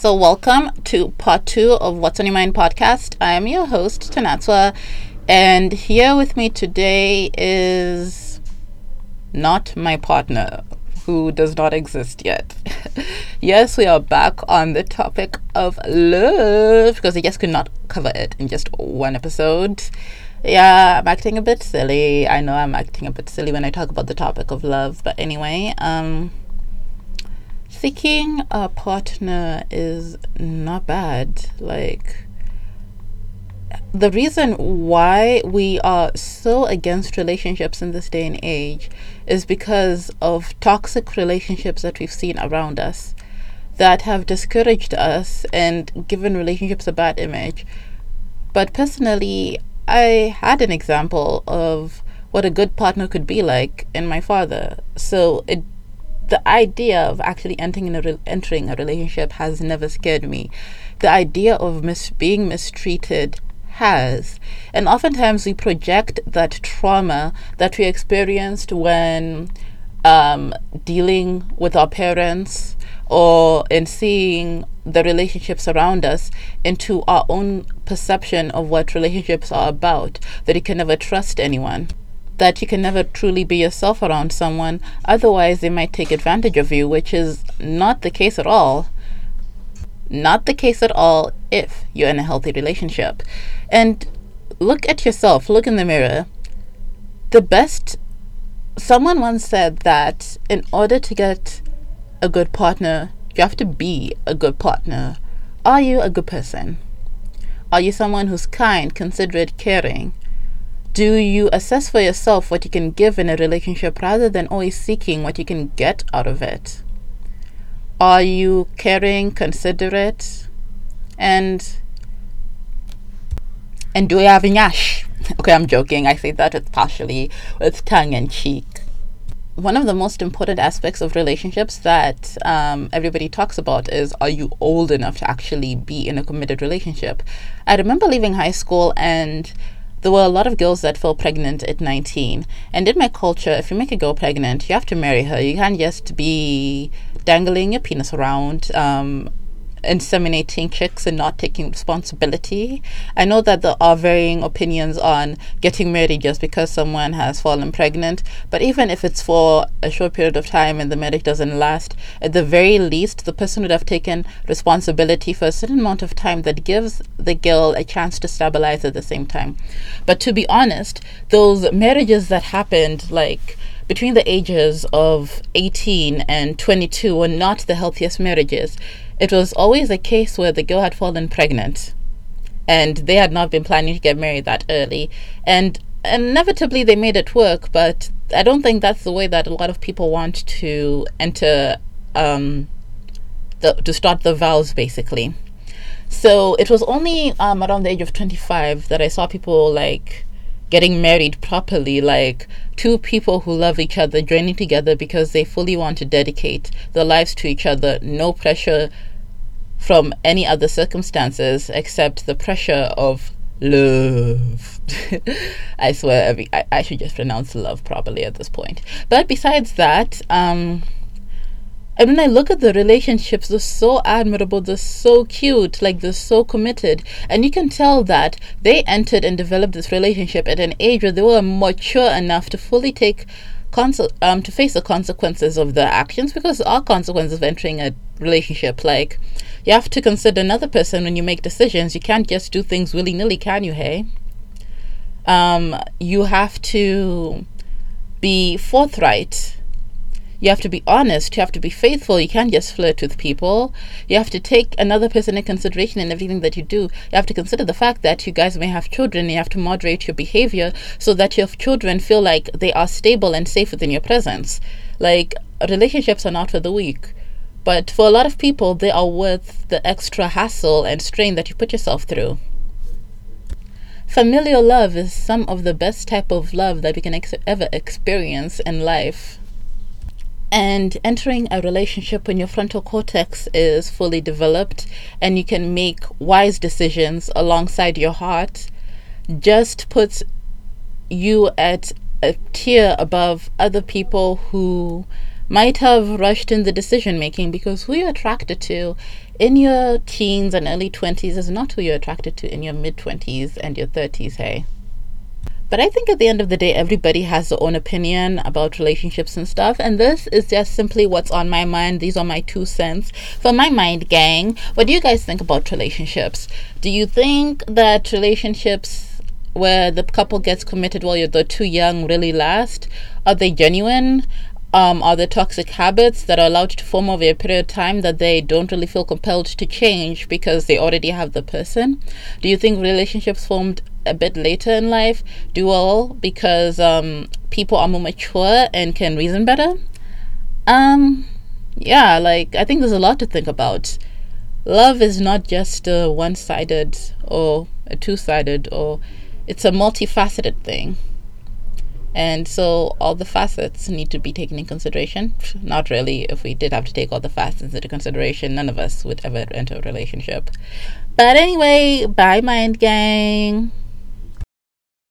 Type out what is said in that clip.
So, welcome to part two of What's on Your Mind podcast. I am your host, Tanatswa, and here with me today is not my partner who does not exist yet. yes, we are back on the topic of love because I just could not cover it in just one episode. Yeah, I'm acting a bit silly. I know I'm acting a bit silly when I talk about the topic of love, but anyway, um, seeking a partner is not bad. Like, the reason why we are so against relationships in this day and age is because of toxic relationships that we've seen around us that have discouraged us and given relationships a bad image. But personally, I had an example of what a good partner could be like in my father. So it the idea of actually entering a re- entering a relationship has never scared me. The idea of mis- being mistreated has. And oftentimes we project that trauma that we experienced when um, dealing with our parents or in seeing the relationships around us into our own perception of what relationships are about, that you can never trust anyone that you can never truly be yourself around someone, otherwise, they might take advantage of you, which is not the case at all. Not the case at all if you're in a healthy relationship. And look at yourself, look in the mirror. The best, someone once said that in order to get a good partner, you have to be a good partner. Are you a good person? Are you someone who's kind, considerate, caring? Do you assess for yourself what you can give in a relationship rather than always seeking what you can get out of it? Are you caring, considerate, and and do you have a nyash? Okay, I'm joking. I say that with partially with tongue in cheek. One of the most important aspects of relationships that um, everybody talks about is are you old enough to actually be in a committed relationship? I remember leaving high school and there were a lot of girls that fell pregnant at 19. And in my culture, if you make a girl pregnant, you have to marry her. You can't just be dangling your penis around um, inseminating chicks and not taking responsibility. I know that there are varying opinions on getting married just because someone has fallen pregnant, but even if it's for a short period of time and the marriage doesn't last, at the very least, the person would have taken responsibility for a certain amount of time that gives the girl a chance to stabilize at the same time. But to be honest, those marriages that happened, like, between the ages of 18 and 22 were not the healthiest marriages. It was always a case where the girl had fallen pregnant and they had not been planning to get married that early. And inevitably they made it work, but I don't think that's the way that a lot of people want to enter, um, the, to start the vows basically. So it was only um, around the age of 25 that I saw people like getting married properly, like two people who love each other joining together because they fully want to dedicate their lives to each other, no pressure from any other circumstances except the pressure of love. I swear, every, I, I should just pronounce love properly at this point. But besides that, um, and when I look at the relationships, they're so admirable, they're so cute, like they're so committed. And you can tell that they entered and developed this relationship at an age where they were mature enough to fully take um, to face the consequences of their actions because there are consequences of entering a relationship. Like, you have to consider another person when you make decisions. You can't just do things willy nilly, can you, hey? Um, you have to be forthright you have to be honest. You have to be faithful. You can't just flirt with people. You have to take another person in consideration in everything that you do. You have to consider the fact that you guys may have children. You have to moderate your behavior so that your children feel like they are stable and safe within your presence. Like, relationships are not for the weak. But for a lot of people, they are worth the extra hassle and strain that you put yourself through. Familial love is some of the best type of love that we can ex- ever experience in life. And entering a relationship when your frontal cortex is fully developed and you can make wise decisions alongside your heart just puts you at a tier above other people who might have rushed in the decision making because who you're attracted to in your teens and early 20s is not who you're attracted to in your mid 20s and your 30s, hey? But I think at the end of the day, everybody has their own opinion about relationships and stuff. And this is just simply what's on my mind. These are my two cents. For my mind, gang, what do you guys think about relationships? Do you think that relationships where the couple gets committed while you're too young really last? Are they genuine? um, are the toxic habits that are allowed to form over a period of time that they don't really feel compelled to change because they already have the person? Do you think relationships formed a bit later in life do well because um, people are more mature and can reason better? Um, yeah, like I think there's a lot to think about. Love is not just a one sided or a two sided, or it's a multifaceted thing. And so all the facets need to be taken in consideration. Not really. If we did have to take all the facets into consideration, none of us would ever enter a relationship. But anyway, bye, Mind Gang.